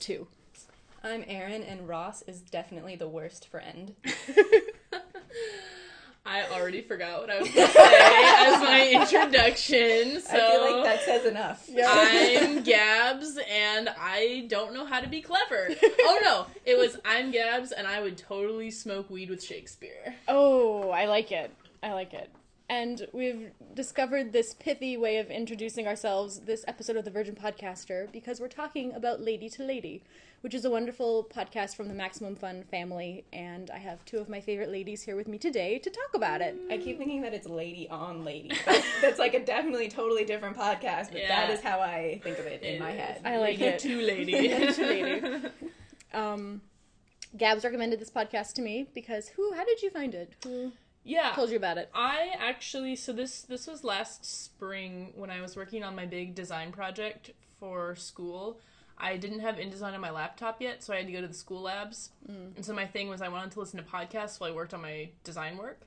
muzzles too. I'm Erin, and Ross is definitely the worst friend. I already forgot what I was going to say as my introduction. So I feel like that says enough. I'm Gabs, and I don't know how to be clever. Oh no, it was I'm Gabs, and I would totally smoke weed with Shakespeare. Oh, I like it. I like it. And we've discovered this pithy way of introducing ourselves this episode of the Virgin Podcaster because we're talking about Lady to Lady, which is a wonderful podcast from the Maximum Fun family. And I have two of my favorite ladies here with me today to talk about it. I keep thinking that it's lady on lady. That's, that's like a definitely totally different podcast, but that Yeah. is how I think of it in my head. I like Lady it. to lady. Lady to lady. Um, Gabs recommended this podcast to me because who? How did you find it? Who yeah. told you about it? I actually so this this was last spring when I was working on my big design project for school. I didn't have InDesign on my laptop yet, so I had to go to the school labs. Mm. And so my thing was I wanted to listen to podcasts while I worked on my design work.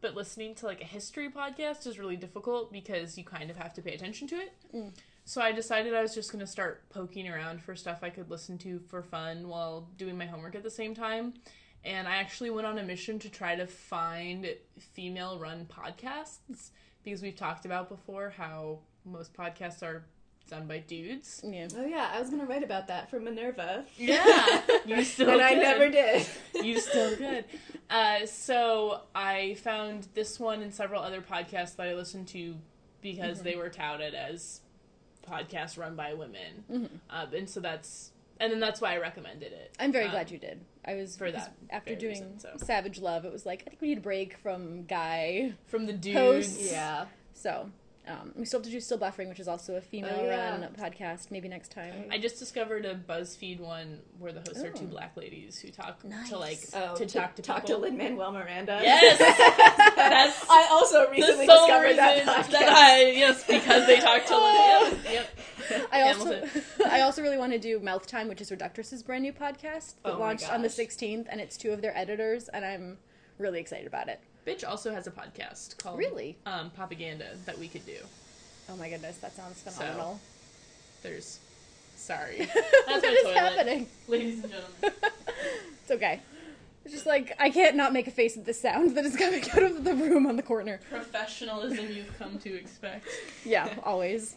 But listening to like a history podcast is really difficult because you kind of have to pay attention to it. Mm. So I decided I was just going to start poking around for stuff I could listen to for fun while doing my homework at the same time. And I actually went on a mission to try to find female run podcasts because we've talked about before how most podcasts are done by dudes. Yeah. Oh yeah, I was gonna write about that for Minerva, Yeah, you still and I never did. You still could. Uh, so I found this one and several other podcasts that I listened to because they were touted as podcasts run by women, um, and so that's and then that's why I recommended it. I'm very Um, glad you did. I was for that after doing reason, so. Savage Love. It was like I think we need a break from Guy. from the dudes. Yeah, So um, we still have to do Still Buffering, which is also a female Oh, yeah. run podcast. Maybe next time. I just discovered a BuzzFeed one where the hosts are two Oh. black ladies who talk Nice. to like oh, to, talk to talk people. to Lin Manuel Miranda. Yes, that's I also the recently sole discovered reason that that, podcast. I yes because they talk to Lin. Yep, yep. I also Hamilton. I also really want to do Mouth Time, which is Reductress's brand new podcast that Oh my launched on the gosh. 16th, and it's two of their editors, and I'm really excited about it. Bitch also has a podcast called Really? um, Propaganda that we could do. Oh my goodness, that sounds phenomenal. There's sorry, what my is toilet. happening? ladies and gentlemen. It's okay. It's just like I can't not make a face at the sound that is coming out of the room on the corner. Professionalism you've come to expect. Yeah, always.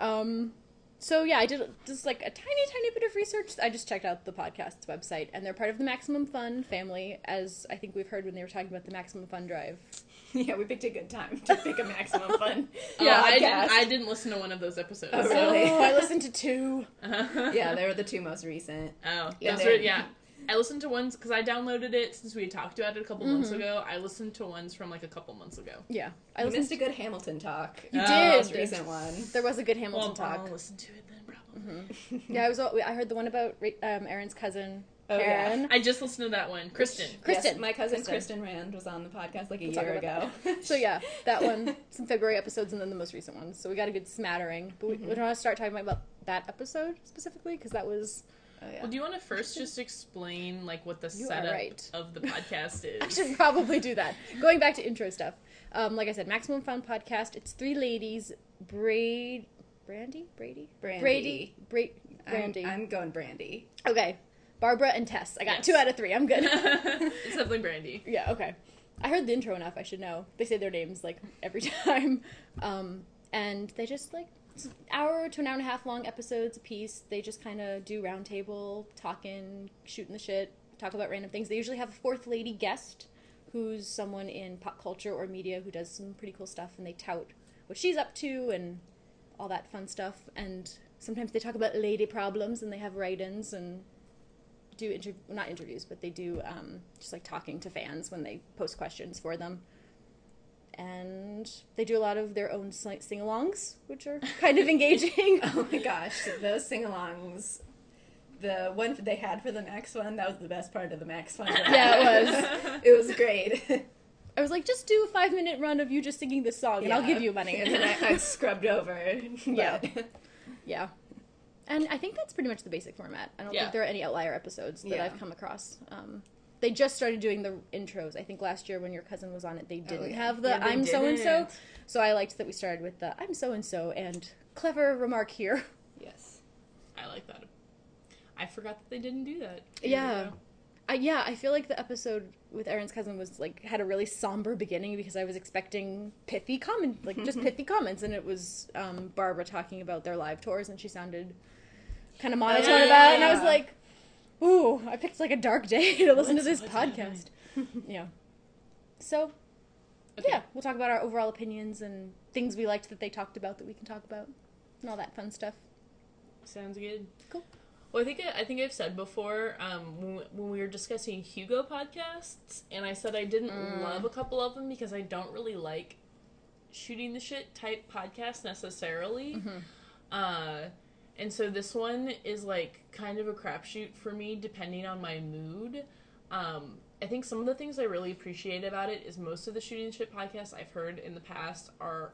Um, so yeah, I did just like a tiny, tiny bit of research. I just checked out the podcast's website, and they're part of the Maximum Fun family, as I think we've heard when they were talking about the Maximum Fun Drive. Yeah, we picked a good time to pick a maximum fun. Yeah, I podcast. didn't. I didn't listen to one of those episodes. Oh, so- really? I listened to two. yeah, they were the two most recent. Oh, Yeah, those they're- yeah. I listened to ones because I downloaded it since we had talked about it a couple months Mm-hmm. ago. I listened to ones from like a couple months ago. Yeah, I I listened. missed a good Hamilton talk. You Oh, did. The most recent one. There was a good Hamilton Well, talk. I'll listen to it then, probably. Yeah, I was. I heard the one about Ra- um, Erin's cousin Oh, yeah. Karen. I just listened to that one, Kristen. Kristen. Yes, my cousin Kristen. Kristen. Rand was on the podcast like a We'll year ago. So yeah, that one, some February episodes, and then the most recent ones. So we got a good smattering. But we, we don't want to start talking about that episode specifically because that was. Oh, yeah. Well, do you want to first just explain like what the You setup right. of the podcast is? I should probably do that. Going back to intro stuff. Um, like I said, Maximum Fun podcast. It's three ladies. Braid, Brandie, Brady, Brandie. Brady, Bra- I'm, I'm going Brandie. Okay, Barbara and Tess. I got Yes. two out of three. I'm good. it's definitely Brandie. Yeah, okay. I heard the intro enough. I should know. They say their names like every time. Um, and they just like it's an hour to an hour and a half long episodes a piece. They just kind of do roundtable talking, shooting the shit, talk about random things. They usually have a fourth lady guest who's someone in pop culture or media who does some pretty cool stuff, and they tout what she's up to and all that fun stuff. And sometimes they talk about lady problems, and they have write-ins and do inter- not interviews, but they do um, just like talking to fans when they post questions for them. And they do a lot of their own sing alongs, which are kind of engaging. Oh my gosh, those sing-alongs. The one they had for the Max one, that was the best part of the Max one. Yeah, it was. it was great. I was like, just do a five minute run of you just singing this song, and I'll give you money. And then I, I scrubbed over. Yeah. yeah. And I think that's pretty much the basic format. I don't Yeah. think there are any outlier episodes that Yeah. I've come across. Um, they just started doing the intros. I think last year when your cousin was on it, they didn't yeah. have the Yeah, I'm so and so. So I liked that we started with the I'm so and so and clever remark here. yes. I like that. I forgot that they didn't do that. Yeah. I, yeah, I feel like the episode with Erin's cousin was like had a really somber beginning because I was expecting pithy comment, like just pithy comments, and it was um, Barbara talking about their live tours, and she sounded kind of monotone Yeah. about it, and I was like, "Ooh, I picked like a dark day to listen to this podcast." yeah. So Okay. yeah, we'll talk about our overall opinions and things we liked that they talked about that we can talk about, and all that fun stuff. Sounds good. Cool. Well, I think I, I think I've said before um, when, we- when we were discussing Hugo podcasts, and I said I didn't Mm. love a couple of them because I don't really like shooting the shit type podcasts necessarily. Mm-hmm. Uh, and so this one is like kind of a crapshoot for me, depending on my mood. Um, I think some of the things I really appreciate about it is most of the shooting shit podcasts I've heard in the past are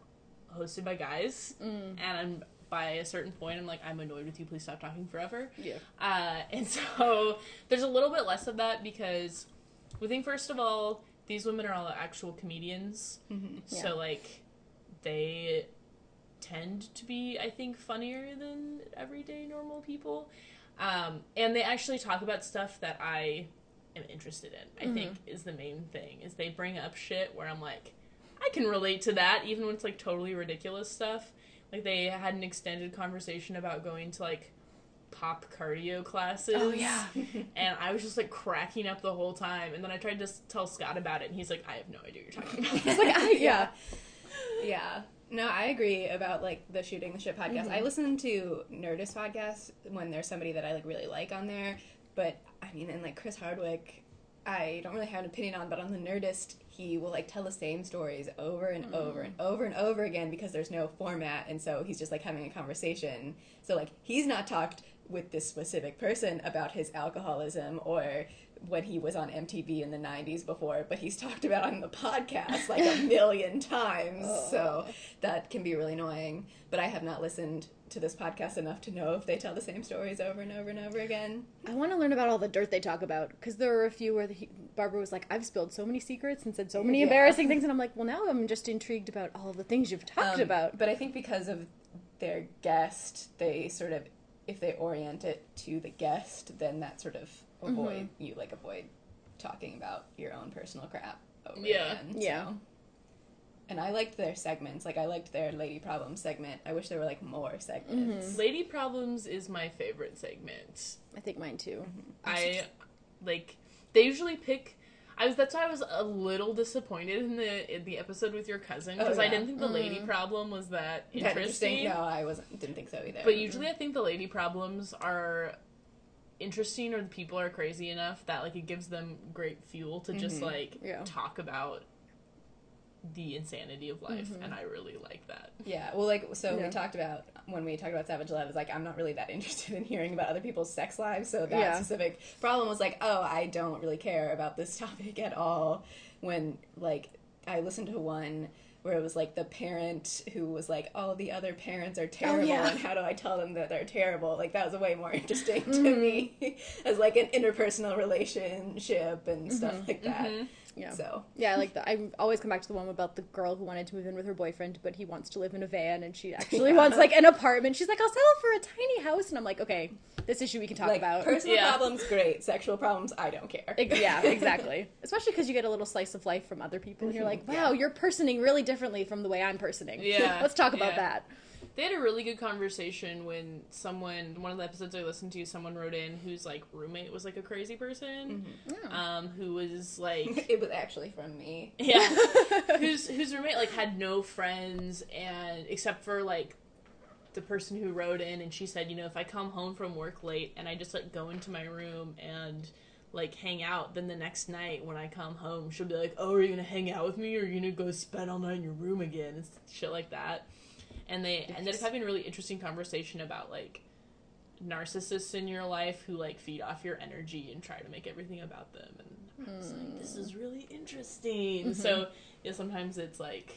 hosted by guys, Mm. and I'm by a certain point I'm like I'm annoyed with you. Please stop talking forever. Yeah. Uh, and so there's a little bit less of that because we think first of all these women are all actual comedians, Mm-hmm. Yeah. so like they tend to be I think funnier than everyday normal people, um, and they actually talk about stuff that I am interested in. I think is the main thing is they bring up shit where I'm like I can relate to that even when it's like totally ridiculous stuff. Like they had an extended conversation about going to like pop cardio classes. Oh, yeah. and I was just like cracking up the whole time. And then I tried to s- tell Scott about it, and he's like, "I have no idea what you're talking about." like, I, yeah. Yeah. No, I agree about like the shooting the shit podcast. Mm-hmm. I listen to Nerdist podcasts when there's somebody that I like really like on there. But I mean, and like Chris Hardwick, I don't really have an opinion on, but on the Nerdist, he will like tell the same stories over and over and over and over again because there's no format, and so he's just like having a conversation. So like he's not talked with this specific person about his alcoholism or when he was on MTV in the 90s before, but he's talked about on the podcast like a million times. So that can be really annoying. But I have not listened to this podcast enough to know if they tell the same stories over and over and over again. I want to learn about all the dirt they talk about because there were a few where the, Barbara was like, "I've spilled so many secrets and said so many Yeah. embarrassing things," and I'm like, "Well, now I'm just intrigued about all the things you've talked Um, about." But I think because of their guest, they sort of, if they orient it to the guest, then that sort of avoid mm-hmm. you like avoid talking about your own personal crap over Yeah. again. Yeah. And I liked their segments. Like I liked their Lady Problems segment. I wish there were like more segments. Mm-hmm. Lady Problems is my favorite segment. I think mine too. Mm-hmm. I like they usually pick. I was that's why I was a little disappointed in the in the episode with your cousin Oh, because I didn't think the lady problem was that That interesting. No, I wasn't. Didn't think so either. But usually, I think the lady problems are interesting, or the people are crazy enough that like it gives them great fuel to just mm-hmm. like Yeah. talk about the insanity of life, mm-hmm. and I really like that. Yeah, well, like so Yeah. we talked about when we talked about Savage Love. Is like I'm not really that interested in hearing about other people's sex lives. So that Yeah. specific problem was like, oh, I don't really care about this topic at all. When like I listened to one where it was like the parent who was like, all the other parents are oh, terrible, yeah. and how do I tell them that they're terrible? Like that was way more interesting to mm-hmm. me as like an interpersonal relationship and stuff mm-hmm. like that. Mm-hmm. Yeah. So Yeah, I like that. I always come back to the one about the girl who wanted to move in with her boyfriend, but he wants to live in a van, and she actually wants like an apartment. She's like, "I'll settle for a tiny house," and I'm like, "Okay, this issue we can talk like about." personal Yeah. problems, great. Sexual problems, I don't care. Ex- yeah, exactly. Especially because you get a little slice of life from other people, and you're mm-hmm. like, "Wow, you're personing really differently from the way I'm personing." Yeah, let's talk about yeah. that. They had a really good conversation when someone, one of the episodes I listened to, someone wrote in whose like roommate was like a crazy person, um, who was like it was actually from me. Yeah. whose whose roommate like had no friends and except for like the person who wrote in and she said, you know, if I come home from work late and I just like go into my room and like hang out, then the next night when I come home, she'll be like, "Oh, are you gonna hang out with me, or are you gonna go spend all night in your room again?" and shit like that. And they ended up having a really interesting conversation about like narcissists in your life who like feed off your energy and try to make everything about them and I was like this is hmm. really interesting mm-hmm. so yeah sometimes it's like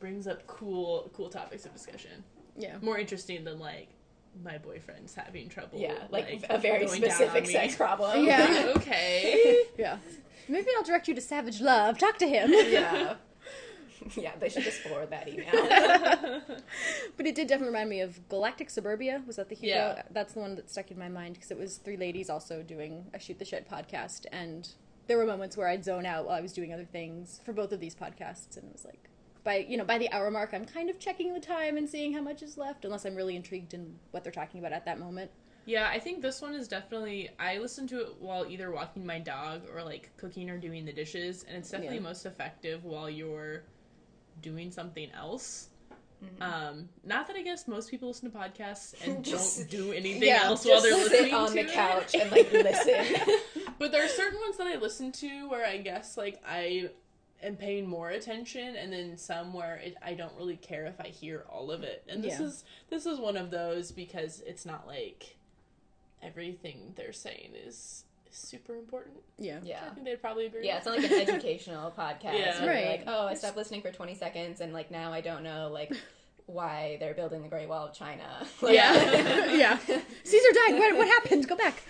brings up cool cool topics of discussion Yeah. more interesting than like my boyfriend's having trouble Yeah, like, a very going down on specific sex problem. Yeah. okay Yeah. Maybe I'll direct you to Savage Love. Talk to him. yeah. yeah, they should just forward that email. But it did definitely remind me of Galactic Suburbia. Was that the Hugo? Yeah. That's the one that stuck in my mind because it was three ladies also doing a Shoot the Shit podcast. And there were moments where I'd zone out while I was doing other things for both of these podcasts. And it was like, by, you know, by the hour mark, I'm kind of checking the time and seeing how much is left, unless I'm really intrigued in what they're talking about at that moment. Yeah, I think this one is definitely. I listen to it while either walking my dog or like cooking or doing the dishes, and it's definitely Yeah. most effective while you're doing something else. Mm-hmm. Um, not that I guess most people listen to podcasts and Just- don't do anything yeah, else while they're listening on the couch and like listen. But there are certain ones that I listen to where I guess like I am paying more attention, and then some where it, I don't really care if I hear all of it. And this Yeah. is this is one of those because it's not like everything they're saying is super important. Yeah. Yeah. I yeah. think they'd probably agree. Yeah, it's not like an educational podcast. Yeah. where you're Right. Like, oh, I stopped listening for 20 seconds, and like now I don't know like why they're building the Great Wall of China. Like, Yeah. yeah. Caesar died. What, what happened? Go back.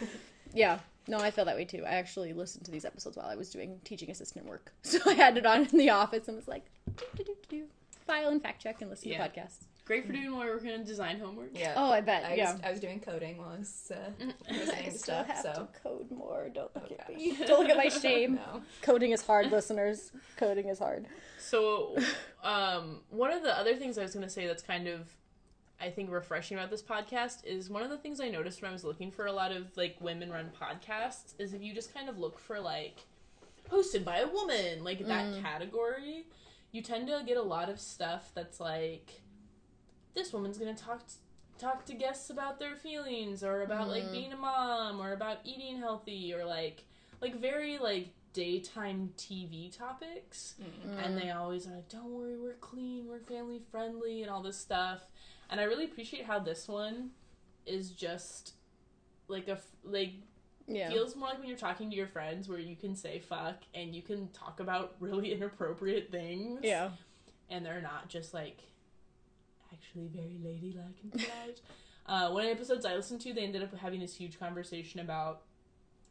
Yeah. No, I feel that way too. I actually listened to these episodes while I was doing teaching assistant work. So I had it on in the office and was like, do, do, do, do, file and fact check and listen Yeah. to podcasts. Great for doing while we're working on design homework. yeah. Oh, I bet. I yeah. was, I was doing coding while I was uh, I to stuff. have So to code more. Don't look Oh, at gosh. me. Don't look at my shame. no. Coding is hard, listeners. Coding is hard. So, um, one of the other things I was going to say that's kind of, I think, refreshing about this podcast is one of the things I noticed when I was looking for a lot of like women run podcasts is if you just kind of look for like hosted by a woman, like that category, you tend to get a lot of stuff that's like this woman's going to talk talk to guests about their feelings or about like mm-hmm. being a mom or about eating healthy or like like very like daytime TV topics mm-hmm. and they always are like, "Don't worry, we're clean, we're family friendly, and all this stuff." And I really appreciate how this one is just like a like Yeah. feels more like when you're talking to your friends, where you can say "fuck" and you can talk about really inappropriate things. yeah. and they're not just like actually very ladylike and polite. uh, one of the episodes I listened to, they ended up having this huge conversation about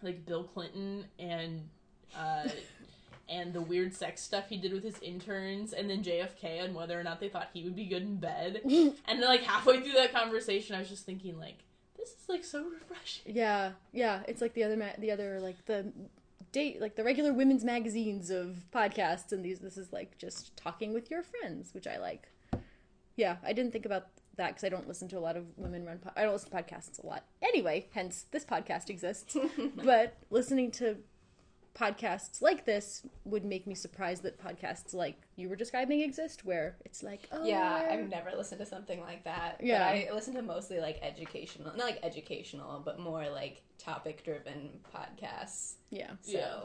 like Bill Clinton and uh, and the weird sex stuff he did with his interns, and then JFK and whether or not they thought he would be good in bed. and then like halfway through that conversation, I was just thinking like, this is like so refreshing. Yeah, yeah. It's like the other, ma- the other like the date, like the regular women's magazines of podcasts, and these. This is like just talking with your friends, which I like. Yeah, I didn't think about that because I don't listen to a lot of women run. Po- I don't listen to podcasts a lot anyway. Hence, this podcast exists. but listening to podcasts like this would make me surprised that podcasts like you were describing exist, where it's like, oh, Yeah, we're- I've never listened to something like that. Yeah. But I listen to mostly like educational, not like educational, but more like topic driven podcasts. yeah. So Yeah.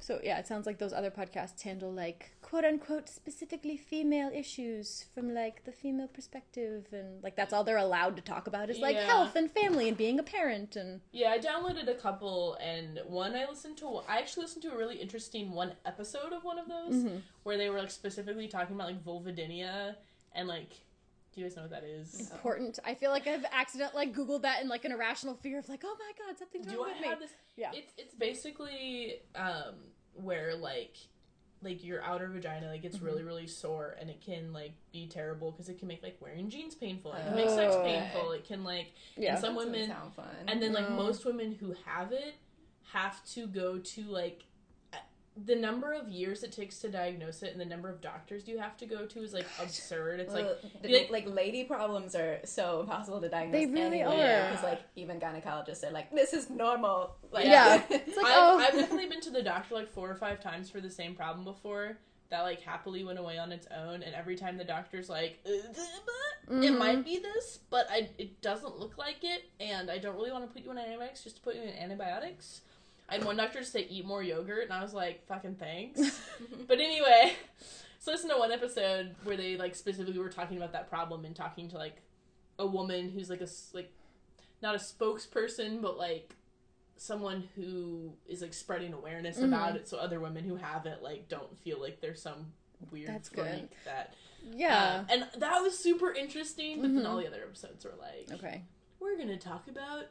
So yeah, it sounds like those other podcasts handle like quote unquote specifically female issues from like the female perspective and like that's all they're allowed to talk about is like Yeah. health and family and being a parent and Yeah, I downloaded a couple, and one I listened to. I actually listened to a really interesting one episode of one of those mm-hmm. where they were like specifically talking about like vulvodynia and like. Do you guys know what that is? important. I feel like I've accidentally like googled that in like an irrational fear of like, oh my god, something's Do wrong I with me. have this? Yeah. It's it's basically um where like like your outer vagina like gets really really sore and it can like be terrible because it can make like wearing jeans painful. It can make sex Oh. painful. It can like Yeah. and some that women sound fun. And then, like, No. most women who have it have to go to, like, the number of years it takes to diagnose it and the number of doctors you have to go to is, like, absurd. It's like, the- like- like, lady problems are so impossible to diagnose. They really anyway, are. Because like even gynecologists are like, this is normal. Like, Yeah. It's like, I've, oh. I've definitely been to the doctor, like, four or five times for the same problem before that, like, happily went away on its own. And every time the doctor's like, "Uh, it might be this, but I, it doesn't look like it. And I don't really want to put you on antibiotics just to put you in antibiotics. I had one doctor say eat more yogurt, and I was like, fucking thanks. but anyway, so listen to one episode where they like specifically were talking about that problem and talking to like a woman who's like a like not a spokesperson, but like someone who is like spreading awareness about it, so other women who have it like don't feel like there's some weird That's freak good. that. yeah. um, and that was super interesting. But then all the other episodes were like, okay. we're gonna talk about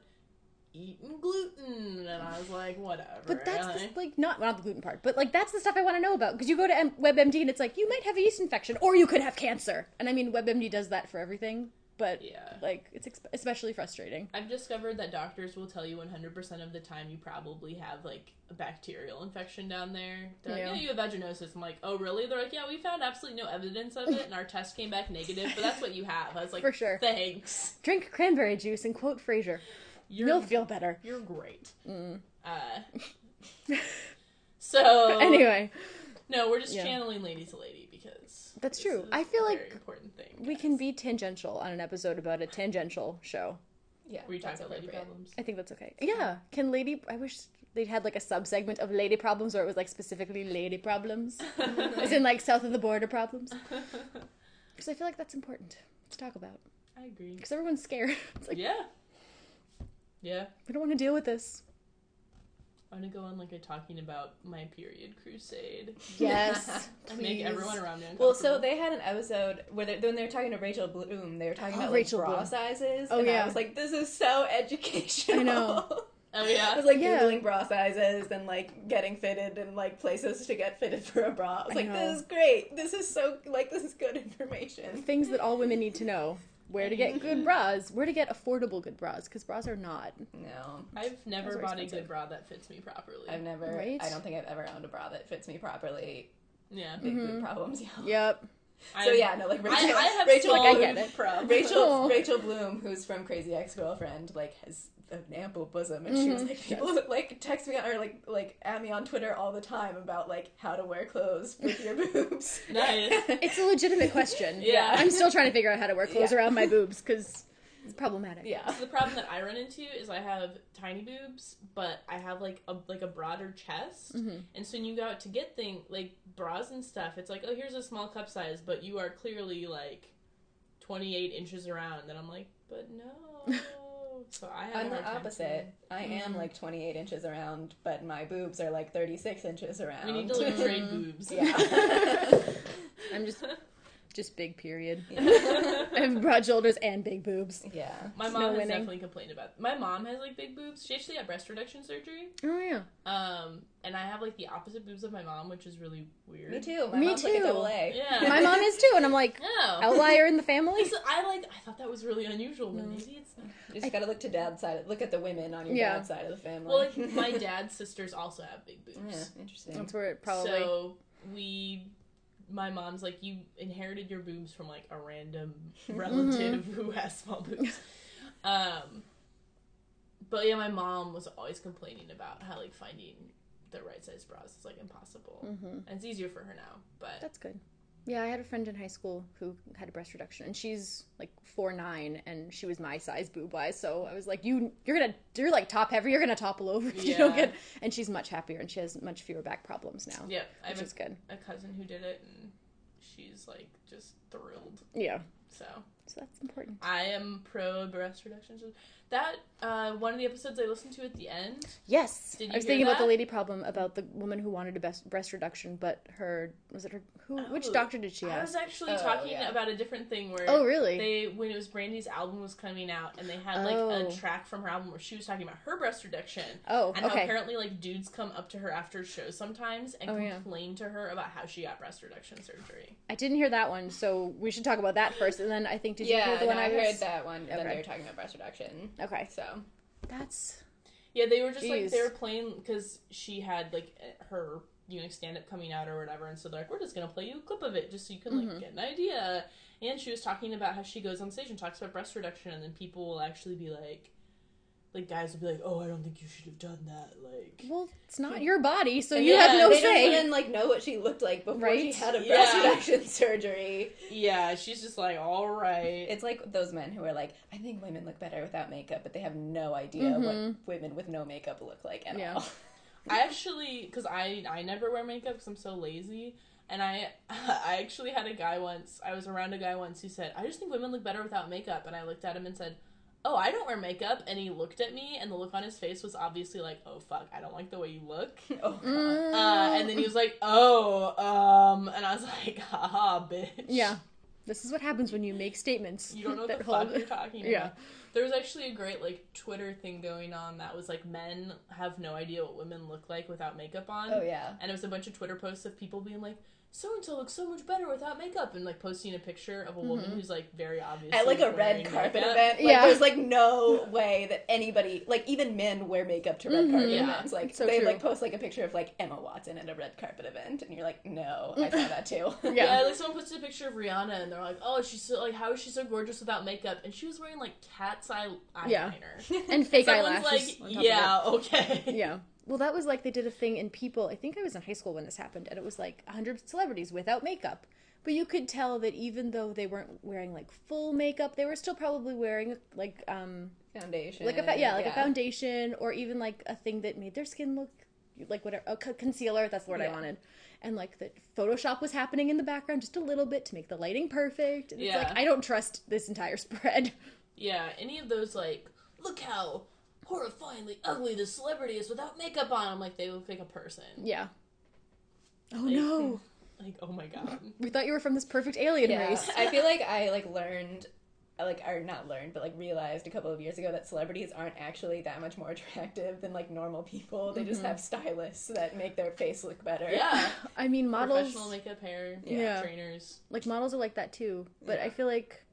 eating gluten, and I was like, whatever. But that's the, like not not the gluten part, but like that's the stuff I want to know about because you go to M- WebMD and it's like you might have a yeast infection or you could have cancer, and I mean WebMD does that for everything, but yeah. like it's ex- especially frustrating. I've discovered that doctors will tell you 100% of the time you probably have like a bacterial infection down there. They're like, Yeah. yeah, you have vaginosis. I'm like, oh, really? They're like, yeah, we found absolutely no evidence of it, and our test came back negative, but that's what you have. I was like, For sure. Thanks. Drink cranberry juice and quote Frasier. You're, You'll feel better. you're great. Mm. Uh, so, Anyway, no, we're just Yeah. channeling lady to lady because That's true. I feel like important thing. we guys. can be tangential on an episode about a tangential show. Yeah, Were you that's talking about lady problems? I think that's okay. Yeah, can lady? I wish they'd had like a sub segment of lady problems, or it was like specifically lady problems, as in like south of the border problems. Because I feel like that's important to talk about. I agree. Because everyone's scared. It's like Yeah. Yeah. we don't want to deal with this. I'm gonna go on like a talking about my period crusade. Yes, And make everyone around me Well, so they had an episode where they, when they were talking to Rachel Bloom, they were talking Oh, about Rachel like bra Bloom. sizes. Oh, and yeah. I was like, this is so educational. I know. Oh yeah, I yeah. was like Yeah. googling bra sizes and like getting fitted and like places to get fitted for a bra. I was I like, know. this is great. This is so like this is good information. Things that all women need to know: where to get good bras, where to get affordable good bras, because bras are not. No, I've never Those are bought a good bra that fits me properly. I've never. Right? I don't think I've ever owned a bra that fits me properly. yeah. Big Mhm. boob problems. Yeah. Yep. So I've- yeah, no, like Rachel. I have Rachel, Like, I get it. problems. Rachel, Rachel Bloom, who's from Crazy Ex-Girlfriend, like has an ample bosom, and she was Mhm. like, people like text me or like like at me on Twitter all the time about like how to wear clothes with your boobs. Nice. It's a legitimate question. Yeah. I'm still trying to figure out how to wear clothes Yeah. around my boobs because it's problematic. yeah. So the problem that I run into is I have tiny boobs, but I have like a like a broader chest, Mhm. and so when you go out to get things like bras and stuff, it's like, oh, here's a small cup size, but you are clearly like 28 inches around, and I'm like, but no. So I have I'm the hard time opposite. I am Mhm. like 28 inches around, but my boobs are like 36 inches around. We need to like trade boobs. yeah. I'm just just big period. yeah. I have broad shoulders and big boobs. Yeah. My mom no has winning. definitely complained about. My mom has like big boobs. She actually had breast reduction surgery. Oh yeah. Um, and I have like the opposite boobs of my mom, which is really weird. Me too. My Me mom's like a too. double A. Yeah. My mom is too, and I'm like No. outlier in the family. It's- I like. I thought that was really unusual, but No. maybe it's not. You just gotta look to dad's side. Look at the women on your Yeah. dad's side of the family. Well, like my dad's sisters also have big boobs. yeah, interesting. That's where it probably. So we, my mom's like, you inherited your boobs from like a random relative who has small boobs. Um, but yeah, my mom was always complaining about how like finding the right size bras is like impossible. Mhm. And it's easier for her now, but That's good. Yeah, I had a friend in high school who had a breast reduction, and she's like four nine, and she was my size boob wise. So I was like, "You, you're gonna, you're like top heavy. You're gonna topple over if you don't Yeah. get." And she's much happier, and she has much fewer back problems now, yeah, I which have is good. a, a cousin who did it, and she's like just thrilled. Yeah, So so that's important. I am pro breast reduction. So That uh, one of the episodes I listened to at the end. Yes, Did you I was hear thinking about the lady problem about the woman who wanted a best breast reduction, but her was it her who? which Oh, doctor did she have? I ask? was actually Oh, talking yeah. about a different thing where Oh, really? they when it was Brandie's album was coming out and they had like Oh. a track from her album where she was talking about her breast reduction oh, and how apparently like dudes come up to her after shows sometimes and Oh, yeah. complain to her about how she got breast reduction surgery. I didn't hear that one, so we should talk about that first, and then I think did you hear the no, one I, I, was? heard that one. Then Okay. they were talking about breast reduction. Okay, So that's Yeah, they were just like they were playing because she had like her you know stand up coming out or whatever, and so they're like, we're just gonna play you a clip of it just so you can like Mhm. get an idea. And she was talking about how she goes on stage and talks about breast reduction, and then people will actually be like, like guys will be like, oh, I don't think you should have done that. Like, well, it's not your body, so you yeah, have no they say. don't like know what she looked like before she had a breast Yeah. reduction surgery. yeah, she's just like, all right. It's like those men who are like, I think women look better without makeup, but they have no idea Mhm. what women with no makeup look like at Yeah. all. I actually, because I I never wear makeup because I'm so lazy, and I I actually had a guy once. I was around a guy once who said, "I just think women look better without makeup," and I looked at him and said, "Oh, I don't wear makeup," and he looked at me, and the look on his face was obviously like, "Oh fuck, I don't like the way you look." oh, God. Mm. Uh, and then he was like, "Oh, um," and I was like, "Haha, bitch." yeah, This is what happens when you make statements. You don't know what the fuck you're talking about. Yeah. about. There was actually a great like Twitter thing going on that was like men have no idea what women look like without makeup on. Oh yeah. And it was a bunch of Twitter posts of people being like, "So and so looks so much better without makeup," and like posting a picture of a woman who's like very obviously At like a red carpet makeup. event, like Yeah. there's like no way that anybody, like even men, wear makeup to red Mhm. carpet Yeah. events. Like So they true. like post like a picture of like Emma Watson at a red carpet event, and you're like, no, I saw that too. Yeah. Yeah, like someone posted a picture of Rihanna, and they're like, "Oh, she's so like, how is she so gorgeous without makeup?" And she was wearing like cat's eye Yeah. eyeliner. and fake Someone's eyelashes. like, on top "Yeah, okay." Yeah. Well, that was like they did a thing in People. I think I was in high school when this happened, and it was like 100 celebrities without makeup. But you could tell that even though they weren't wearing like full makeup, they were still probably wearing like um Foundation, like a fa- yeah like a foundation or even like a thing that made their skin look like whatever a co- concealer. That's the word I wanted. And like that Photoshop was happening in the background just a little bit to make the lighting perfect. And It's Yeah. like I don't trust this entire spread. Yeah, any of those like, look how horrifyingly ugly the celebrity is without makeup on. I'm like, they look like a person. Yeah. Oh Like- no. Like, oh my god. We thought you were from this perfect alien Yeah, race. I feel like I like learned, like or not learned, but like realized a couple of years ago that celebrities aren't actually that much more attractive than like normal people. They just mm-hmm. have stylists that make their face look better. Yeah, I mean, models professional makeup, hair, Yeah. trainers. like models are like that too. But I feel like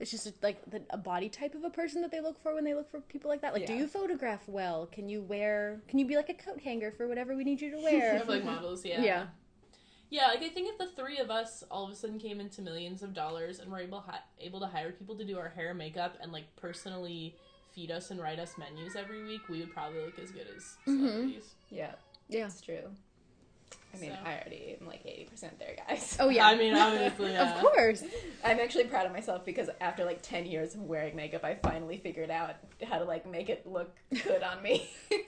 it's just like the, a body type of a person that they look for when they look for people like that. Like, do you photograph well? Can you wear? Can you be like a coat hanger for whatever we need you to I wear? have like models, yeah. yeah. Yeah, like I think if the three of us all of a sudden came into millions of dollars and were able hi- able to hire people to do our hair, makeup, and like personally feed us and write us menus every week, we would probably look as good as Mm-hmm. celebrities. yeah, Yeah. that's true. I mean, So. I already am like eighty percent there, guys. Oh yeah. I mean, obviously, yeah. Of course. I'm actually proud of myself because after like 10 years of wearing makeup, I finally figured out how to like make it look good on me.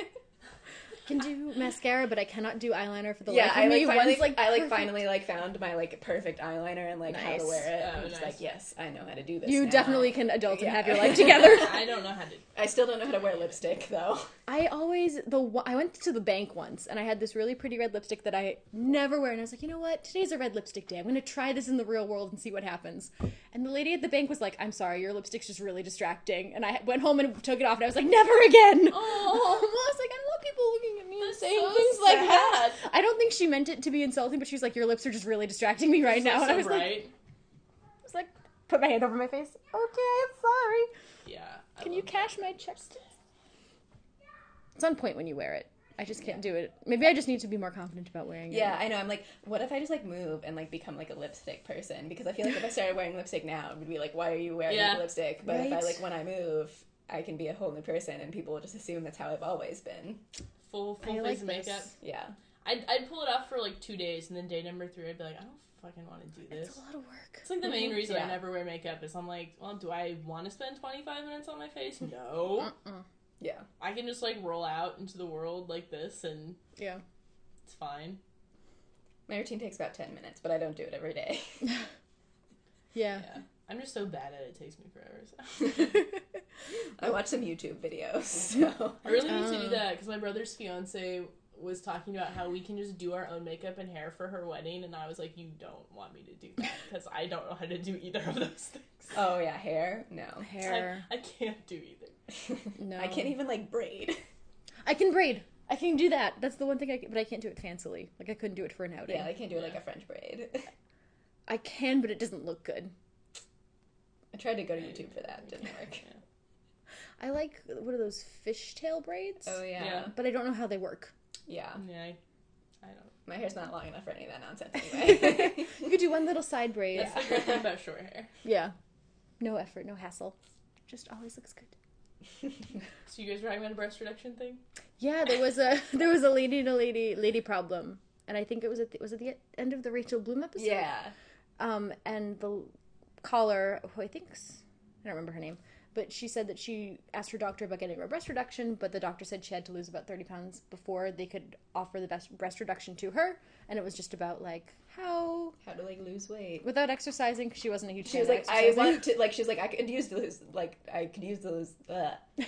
I can do mascara, but I cannot do eyeliner for the yeah, life of I like me. finally, like I like finally like found my like perfect eyeliner and like how to wear it. Oh, I'm just nice. like, yes, I know how to do this. You now. definitely can adult and have your life together. I don't know how to. I still don't know how to wear lipstick though. I always the I went to the bank once and I had this really pretty red lipstick that I never wear and I was like, you know what? Today's a red lipstick day. I'm gonna try this in the real world and see what happens. And the lady at the bank was like, I'm sorry, your lipstick's just really distracting. And I went home and took it off and I was like, never again. Oh, I was like, I don't want people looking at me That's saying so things like that. I don't think she meant it to be insulting, but she was like, your lips are just really distracting me right now. And I was like. I was like, put my hand over my face. Okay, I'm sorry. Yeah. I Can you cash my checks? It's on point when you wear it. I just can't do it. Maybe I just need to be more confident about wearing it. Yeah, I know. I'm like, what if I just like move and like become like a lipstick person? Because I feel like if I started wearing lipstick now, it would be like, why are you wearing Yeah. lipstick? But if I like when I move, I can be a whole new person, and people will just assume that's how I've always been. Full full I face like of makeup. this. Yeah. I'd, I'd pull it off for like two days, and then day number three, I'd be like, I don't fucking want to do this. It's a lot of work. It's like the main Mhm. reason I never wear makeup is I'm like, well, do I want to spend 25 minutes on my face? No. Uh-uh. Yeah. I can just like roll out into the world like this, and Yeah. it's fine. My routine takes about 10 minutes, but I don't do it every day. Yeah. Yeah. I'm just so bad at it, it takes me forever. So. I watch some YouTube videos, so. I really need to Oh. do that because my brother's fiance was talking about how we can just do our own makeup and hair for her wedding, and I was like, you don't want me to do that because I don't know how to do either of those things. Oh, yeah, hair? No. Hair. I, I can't do either. No. I can't even like braid. I can braid. I can do that. That's the one thing I can, but I can't do it fancily. Like I couldn't do it for an outing. Yeah, I can't do it like a French braid. I can, but it doesn't look good. I tried to go to YouTube for that, didn't work. Yeah. I like what are those fishtail braids? Oh, yeah. Yeah. But I don't know how they work. Yeah. Yeah, I, I don't. My hair's not long enough for any of that nonsense anyway. You could do one little side braid. That's the great thing about short hair. Yeah. No effort, no hassle. Just always looks good. So you guys were talking about a breast reduction thing? Yeah, there was a there was a lady and a lady lady problem, and I think it was at the, was at the end of the Rachel Bloom episode. yeah. Um, and the caller, who I think's I don't remember her name, but she said that she asked her doctor about getting a breast reduction, but the doctor said she had to lose about thirty pounds before they could offer the best breast reduction to her, and it was just about like how How to like lose weight. without exercising because she wasn't a huge. She was like, I want to like. She was like, I could use to lose like I could use lose. Uh,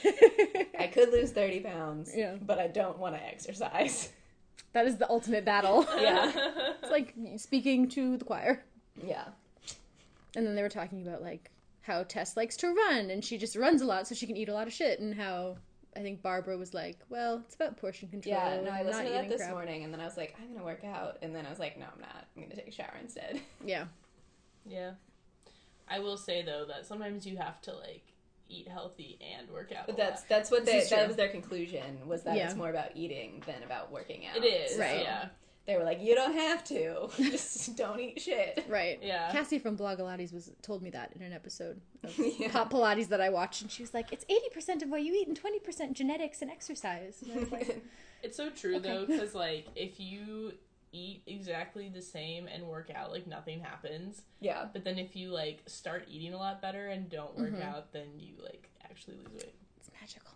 I could lose thirty pounds. Yeah. but I don't want to exercise. that is the ultimate battle. Yeah. it's like speaking to the choir. Yeah, and then they were talking about like how Tess likes to run and she just runs a lot so she can eat a lot of shit and how I think Barbara was like, well, it's about portion control. Yeah, no, I and listened not to that eating this crap. morning, and then I was like, I'm gonna work out, and then I was like, no, I'm not. I'm gonna take a shower instead. Yeah, Yeah. I will say though that sometimes you have to like eat healthy and work out. But a that's lot. that's what they that was their conclusion was that Yeah. it's more about eating than about working out. it is Right. Yeah. They were like, you don't have to, just don't eat shit. right. Yeah. Cassie from Blogilates was told me that in an episode of Yeah. Pop Pilates that I watched, and she was like, "It's eighty percent of what you eat and twenty percent genetics and exercise." And I was like, It's so true Okay. though, because like if you eat exactly the same and work out, like nothing happens. yeah, But then if you like start eating a lot better and don't work Mhm. out, then you like actually lose weight. "It's magical."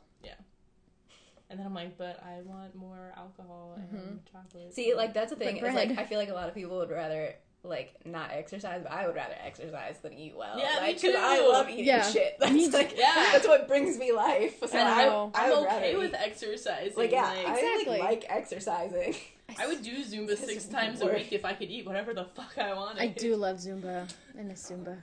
And then I'm like, but I want more alcohol and mm-hmm. chocolate. See, like that's the thing. But Is like. I feel like a lot of people would rather like not exercise, but I would rather exercise than eat well. Yeah, me like, 'cause I love eating Yeah. shit. That's like Yeah. that's what brings me life. So I I, know. I, I'm okay with eat- exercising. like yeah, like, I Exactly. like, like exercising. I would do Zumba This six is times a week if I could eat whatever the fuck I wanted. I do love Zumba. I miss Zumba.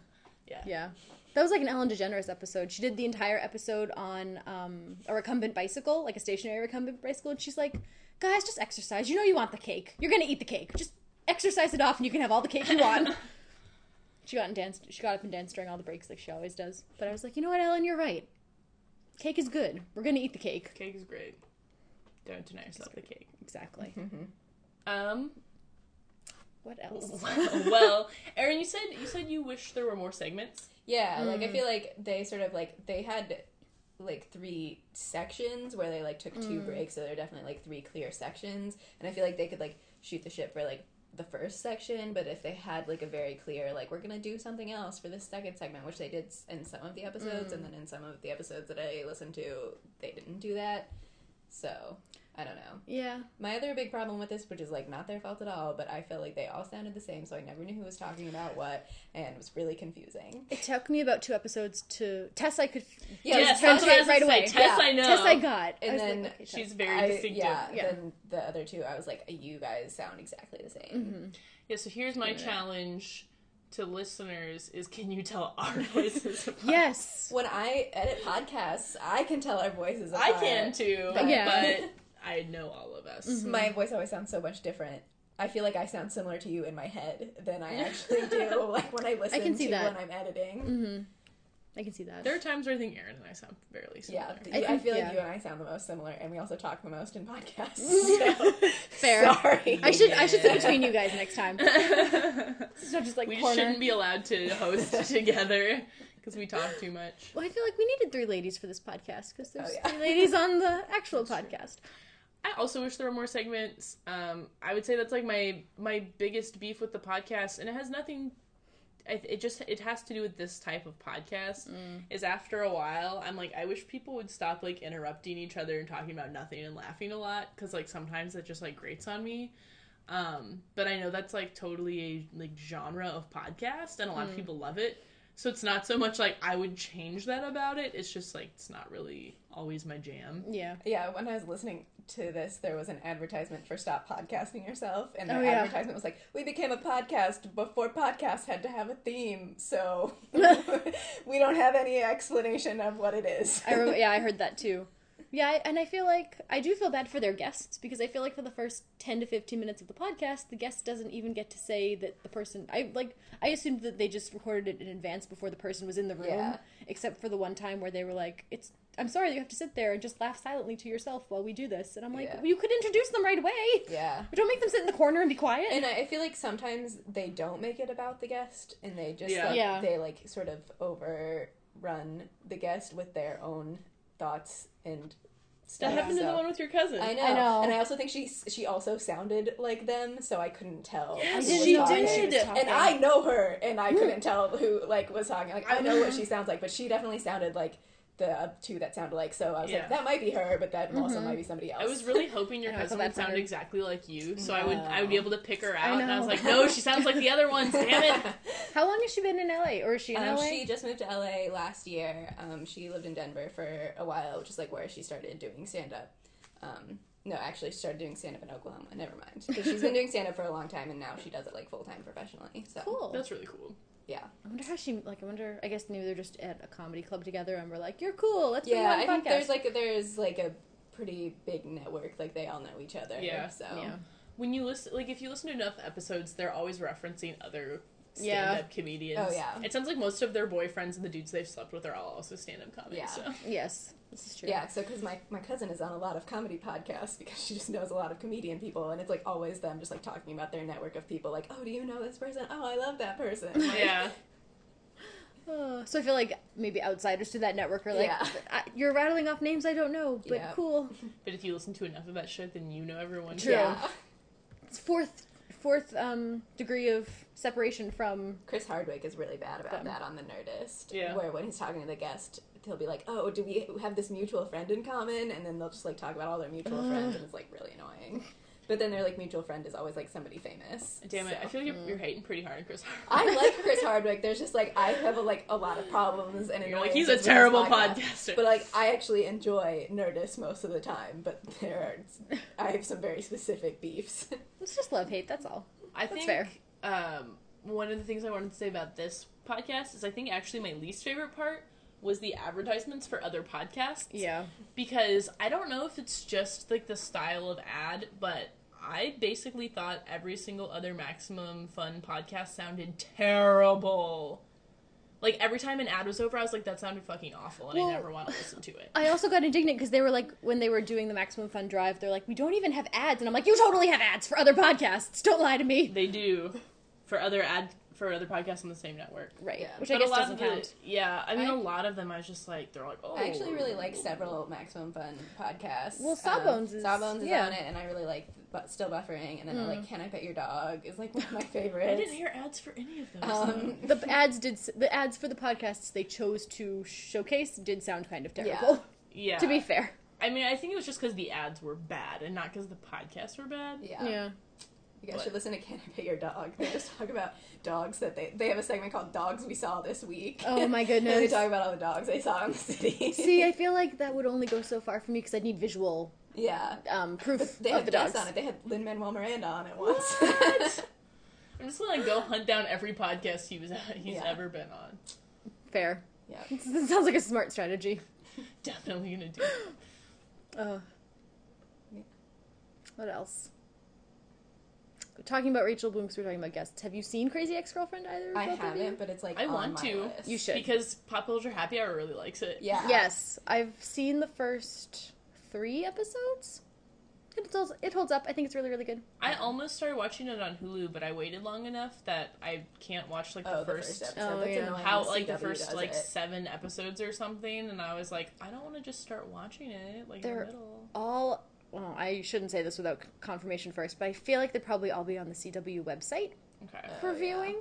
Yeah. Yeah. That was like an Ellen DeGeneres episode. She did the entire episode on um, a recumbent bicycle, like a stationary recumbent bicycle, and she's like, "Guys, just exercise. You know you want the cake. You're gonna eat the cake. Just exercise it off, and you can have all the cake you want." she got and danced. She got up and danced during all the breaks, like she always does. But I was like, you know what, Ellen, you're right. Cake is good. We're gonna eat the cake. Cake is great. Don't deny yourself the cake. Exactly. Um. What else? well, Erin, you said you said you wish there were more segments. Yeah, like Mm. I feel like they sort of like they had like three sections where they like took two Mm. breaks, so they're definitely like three clear sections. And I feel like they could like shoot the ship for like the first section, but if they had like a very clear like we're gonna do something else for this second segment, which they did in some of the episodes, and then in some of the episodes that I listened to, they didn't do that. So I don't know. Yeah. My other big problem with this, which is like not their fault at all, but I felt like they all sounded the same, so I never knew who was talking about what, and it was really confusing. It took me about two episodes to Tess. I could Yeah, yes, Tess that's what I was right say. away. Tess, Yeah. I know. Tess, I got. I And like, then okay, She's very I- distinctive. Yeah, Yeah. Then the other two, I was like, you guys sound exactly the same. Mm-hmm. Yeah. So here's my Yeah. challenge to listeners: is can you tell our voices? apart? Yes. When I edit podcasts, I can tell our voices. I can too. But- Yeah. But I know all of us. Mhm. My voice always sounds so much different. I feel like I sound similar to you in my head than I actually do, like when I listen can see to that. when I'm editing. Mm-hmm. I can see that. There are times where I think Erin and I sound fairly Yeah, similar. th- I I, feel yeah. like you and I sound the most similar, and we also talk the most in podcasts. So, Fair. Sorry. I should I should sit between you guys next time. It's not just like we corner. shouldn't be allowed to host together because we talk too much. Well, I feel like we needed three ladies for this podcast because there's Oh, yeah. three ladies on the actual podcast. I also wish there were more segments. Um, I would say that's like my my biggest beef with the podcast, and it has nothing. It just it has to do with this type of podcast. Is after a while, I'm like, I wish people would stop like interrupting each other and talking about nothing and laughing a lot because like sometimes it just like grates on me. Um, but I know that's like totally a like genre of podcast, and a lot of people love it. So it's not so much like I would change that about it. It's just like it's not really always my jam. Yeah. Yeah, when I was listening to this, there was an advertisement for Stop Podcasting Yourself, and the Oh, yeah. advertisement was like, "We became a podcast before podcasts had to have a theme, so we don't have any explanation of what it is." I remember, yeah, I heard that too. Yeah, I- and I feel like I do feel bad for their guests because I feel like for the first 10 to 15 minutes of the podcast, the guest doesn't even get to say that the person I like I assumed that they just recorded it in advance before the person was in the room, Yeah. except for the one time where they were like, "It's I'm sorry you have to sit there and just laugh silently to yourself while we do this." And I'm like, Yeah. "You could introduce them right away. yeah. But don't make them sit in the corner and be quiet." And I I feel like sometimes they don't make it about the guest, and they just Yeah. like, Yeah. they like sort of overrun the guest with their own thoughts and That stuff. happened to the one with your cousin. I know. I know. and I also think she she also sounded like them, so I couldn't tell. Yes, who was she did. And I know her, and I hmm. couldn't tell who like was talking. Like I know what she sounds like, but she definitely sounded like the uh, two that sounded like. So I was Yeah. like, that might be her, but that also Mhm. might be somebody else. I was really hoping your I know, cousin would sound her. exactly like you, so I would I would be able to pick her I out. And I was like, no, she sounds like the other ones. Damn it! How long has she been in LA or is she in Um, LA? she just moved to LA last year. Um, she lived in Denver for a while, which is like where she started doing stand up. Um, no, actually, she started doing stand up in Oklahoma. Never mind. But she's been doing stand up for a long time, and now she does it like full time professionally. So cool. That's really cool. Yeah. I wonder how she like. I wonder. I guess maybe they're just at a comedy club together, and we're like, "You're cool. Let's bring Yeah, you I on think there's like there's like a pretty big network. Like they all know each other. Yeah. So yeah. When you listen, like if you listen to enough episodes, they're always referencing other Yeah. stand-up comedians. Oh, yeah. It sounds like most of their boyfriends and the dudes they've slept with are all also stand-up comics. Yeah. So. Yes, this is true. Yeah, so because my, my cousin is on a lot of comedy podcasts because she just knows a lot of comedian people, and it's like always them just like talking about their network of people. Like, oh, do you know this person? Oh, I love that person. Like, Yeah. Uh, so I feel like maybe outsiders to that network are like, Yeah. "You're rattling off names I don't know, but Yeah. cool." But if you listen to enough of that shit, then you know everyone. True. Yeah. It's fourth fourth um, degree of separation from. Chris Hardwick is really bad about Them. that on the Nerdist. Yeah. Where when he's talking to the guest, he'll be like, "Oh, do we have this mutual friend in common?" And then they'll just like talk about all their mutual Ugh. friends, and it's like really annoying. But then their like mutual friend is always like somebody famous. Damn it! so. I feel like you're, you're hating pretty hard, on Chris. Hardwick. I like Chris Hardwick. There's just like I have like a lot of problems and You're like he's a annoyances with his terrible podcast. podcaster. But like I actually enjoy Nerdist most of the time, but there are I have some very specific beefs. It's just love hate. That's all. I That's think fair. Um, one of the things I wanted to say about this podcast is I think actually my least favorite part was the advertisements for other podcasts. Yeah. Because I don't know if it's just like the style of ad, but I basically thought every single other Maximum Fun podcast sounded terrible. Like every time an ad was over, I was like, that sounded fucking awful, and Well- I never want to listen to it. I also got indignant because they were like, when they were doing the Maximum Fun Drive, they're like, we don't even have ads. And I'm like, you totally have ads for other podcasts. Don't lie to me. They do for other ad for other podcasts on the same network. Right. Yeah. Which I guess a lot doesn't of the, count. yeah, I mean, I- a lot of them, I was just like, they're like, oh, I actually really like several Maximum Fun podcasts. Well, Sawbones is- Sawbones is yeah. on it, and I really like but still buffering, and then I Mm. like Can I Pet Your Dog is like one of my favorites. I didn't hear ads for any of those. Um, The ads did the ads for the podcasts they chose to showcase did sound kind of terrible. yeah, To be fair. I mean, I think it was just because the ads were bad and not because the podcasts were bad. yeah. Yeah. You guys But- should listen to Can I Pet Your Dog. They just talk about dogs that they they have a segment called Dogs We Saw This Week. Oh my and they talk about all the dogs they saw in the city. See, I feel like that would only go so far for me because I'd need visual yeah. um, proof But they of had the dogs. on it. They had Lin Manuel Miranda on it once. What? I'm just gonna go hunt down every podcast he was he's Yeah. ever been on. Fair. yeah. That sounds like a smart strategy. Definitely gonna do. It. Uh, Yeah. what else? Talking about Rachel Bloom, because we're talking about guests. Have you seen Crazy Ex Girlfriend either? I both of you? haven't, but it's like I on want my to. list. You should. because Pop Culture Happy Hour really likes it. Yeah. Yes, I've seen the first three episodes. It holds, it holds up. I think it's really, really good. I almost started watching it on Hulu, but I waited long enough that I can't watch like the Oh, the first, first episode. Oh, That's yeah. how like the first like it. seven episodes or something, and I was like, I don't want to just start watching it like in They're- the middle. All, well, I shouldn't say this without confirmation first, but I feel like they'd probably all be on the CW website Okay. Uh, for yeah. viewing.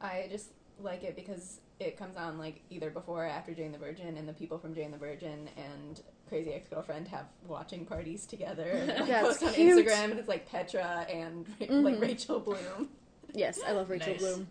I just like it because it comes on like either before or after Jane the Virgin, and the people from Jane the Virgin and Crazy Ex Girlfriend have watching parties together. And, like, That's post on cute. Instagram, and it's like Petra and like Rachel Bloom. Yes, I love Rachel Nice. Bloom.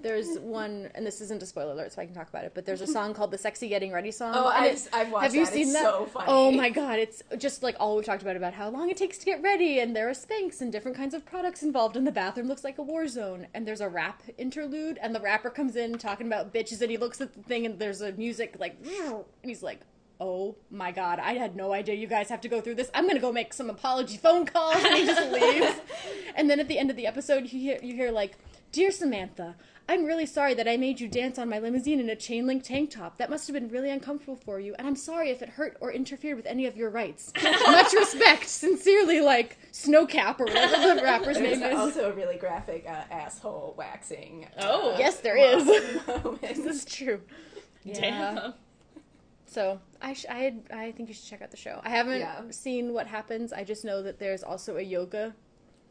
There's one, and this isn't a spoiler alert, so I can talk about it. But there's a song called "The Sexy Getting Ready" song. Oh, and I've, I've watched have you that. seen it's that? so funny. Oh my god, it's just like all we've talked about about how long it takes to get ready, and there are Spanx and different kinds of products involved, and the bathroom looks like a war zone. And there's a rap interlude, and the rapper comes in talking about bitches, and he looks at the thing, and there's a music like, and he's like. Oh my god, I had no idea you guys have to go through this. I'm gonna go make some apology phone calls, and he just leaves. and then at the end of the episode, you hear, you hear like, Dear Samantha, I'm really sorry that I made you dance on my limousine in a chain link tank top. That must have been really uncomfortable for you, and I'm sorry if it hurt or interfered with any of your rights. Much respect, sincerely, like Snowcap or whatever the rapper's There's name is. also a really graphic uh, asshole waxing. Oh. uh, Yes, there is. mo- is. This is true. Yeah. Damn. So I sh- I I think you should check out the show. I haven't Yeah. seen what happens. I just know that there's also a yoga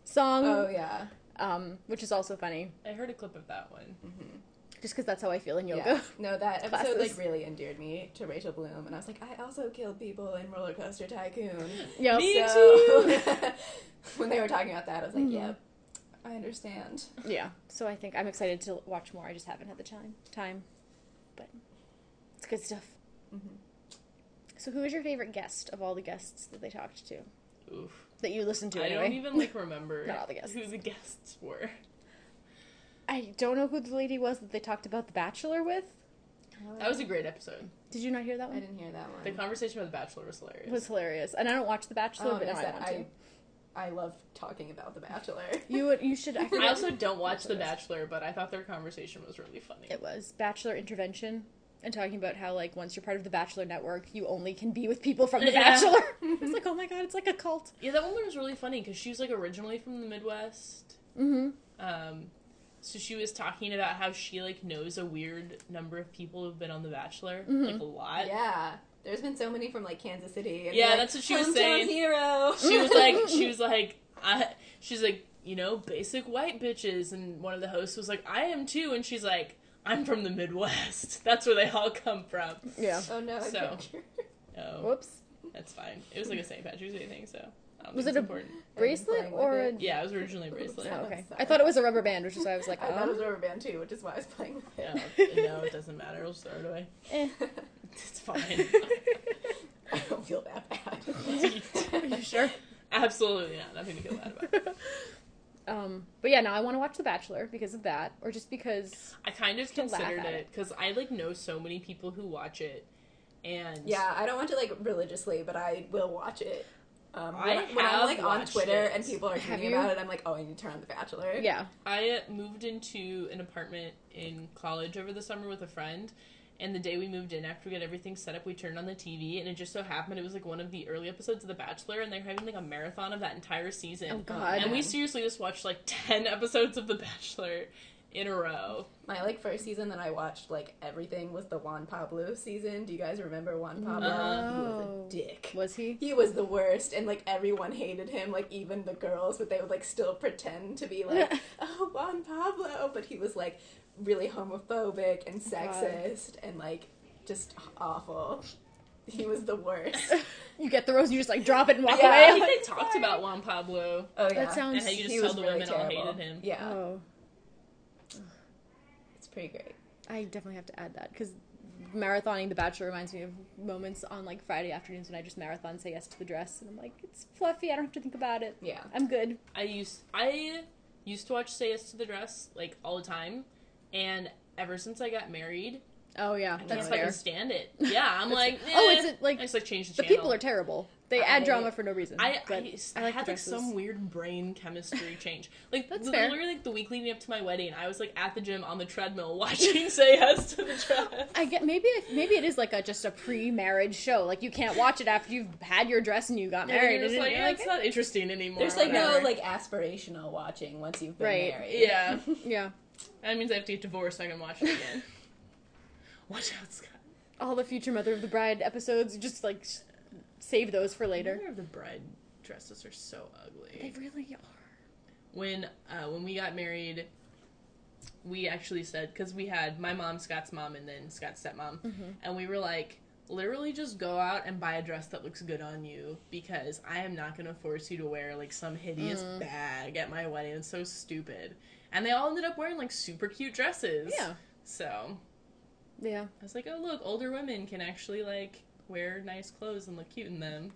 song, Oh yeah. Um, which is also funny, I heard a clip of that one. just because that's how I feel in yoga. Yeah. No, that episode like really endeared me to Rachel Bloom, and I was like, I also killed people in Roller Coaster Tycoon. Yep. Me so when they were talking about that, I was like, Mhm. Yep, I understand. Yeah. So I think I'm excited to watch more. I just haven't had the time. Time, but it's good stuff. Mm-hmm. So who is your favorite guest of all the guests that they talked to Oof. That you listened to I anyway? don't even like remember Not all the guests. who the guests were. I I don't know who the lady was that they talked about The Bachelor with. Oh. That was a great episode. Did you not hear that one? I didn't hear that one. The conversation with the Bachelor was hilarious. It was hilarious, and I don't watch The Bachelor, Oh, but now I I said want to. I, I love talking about The Bachelor. You would, you should. I, I also don't watch The Bachelor. Bachelor, but I thought their conversation was really funny. It was Bachelor intervention and talking about how like once you're part of the Bachelor network, you only can be with people from the Yeah. Bachelor. it's like oh my god, it's like a cult. Yeah, that woman was really funny because she was like originally from the Midwest. Mm-hmm. Um, so she was talking about how she like knows a weird number of people who've been on The Bachelor, Mhm. like a lot. yeah, there's been so many from like Kansas City. And, Yeah, like, that's what she was saying. Hero. She was like, she was like, I, she's like, you know, basic white bitches, and one of the hosts was like, I am too, and she's like, I'm from the Midwest. That's where they all come from. Yeah. Oh no! So. can't- Oh, Whoops. that's fine. It was like a St. Patrick's Day thing, so Was it it's a- important. Bracelet or a... it. Yeah, it was originally a bracelet. Oh, okay. I thought it was a rubber band, which is why I was like, I thought it was oh. a rubber band too, which is why I was playing with it. No, no, it doesn't matter. We'll just throw it away. Eh. It's fine. I don't feel that bad. Are you sure? Absolutely not. Nothing to feel bad about. Um, but yeah, now I want to watch The Bachelor because of that, or just because. I kind of considered it because I like know so many people who watch it, and Yeah, I don't watch it like religiously, but I will watch it. Um, I when, when I'm like on Twitter it. and people are Have tweeting about it, I'm like, oh, I need to turn on The Bachelor. Yeah. I moved into an apartment in college over the summer with a friend. And the day we moved in, after we got everything set up, we turned on the TV, and it just so happened it was like one of the early episodes of The Bachelor, and they're having like a marathon of that entire season. Oh god. And we seriously just watched like 10 episodes of The Bachelor in a row. My like first season that I watched like everything was the Juan Pablo season. Do you guys remember Juan Pablo? He was a dick. Was he? He was the worst, and like everyone hated him, like even the girls, but they would like still pretend to be like, "Oh, Juan Pablo," but he was like really homophobic and oh sexist and like just awful. He was the worst. You get the rose, you just like drop it and walk Yeah. I away. think they talked about Juan Pablo Oh yeah, That sounds. and how you just he tell was the really women all terrible. hated him. Yeah, Oh, it's pretty great. I definitely have to add that because marathoning The Bachelor reminds me of moments on like Friday afternoons when I just marathon say yes to the dress, and I'm like, it's fluffy. I don't have to think about it. Yeah, I'm good. I used I used to watch Say Yes to the Dress like all the time, and ever since I got married, Oh yeah, I can't that's fair. stand it. Yeah, I'm like, Oh, eh. it's like I just like change the, the channel. people are terrible. They I- add drama for no reason. I, I, I, I, like had like some weird brain chemistry change. Like That's literally fair. like the week leading up to my wedding, I was like at the gym on the treadmill watching Say Yes to the Dress. I get maybe maybe it is like a just a pre-marriage show. Like you can't watch it after you've had your dress and you got And married. you're just and like, you're yeah, it's not interesting anymore. there's like no like aspirational watching once you've been Right. married. yeah. yeah, That means I have to get divorced so I can watch it again. Watch out, Scott. all the future Mother of the Bride episodes, just like s- save those for later. Mother of the bride dresses are so ugly. They really are. when uh, when we got married, we actually said because we had my mom, Scott's mom, and then Scott's stepmom, and we were like, literally just go out and buy a dress that looks good on you because I am not going to force you to wear like some hideous bag at my wedding. It's so stupid. And they all ended up wearing like super cute dresses. Yeah, So yeah. I was like, oh look, older women can actually like wear nice clothes and look cute in them.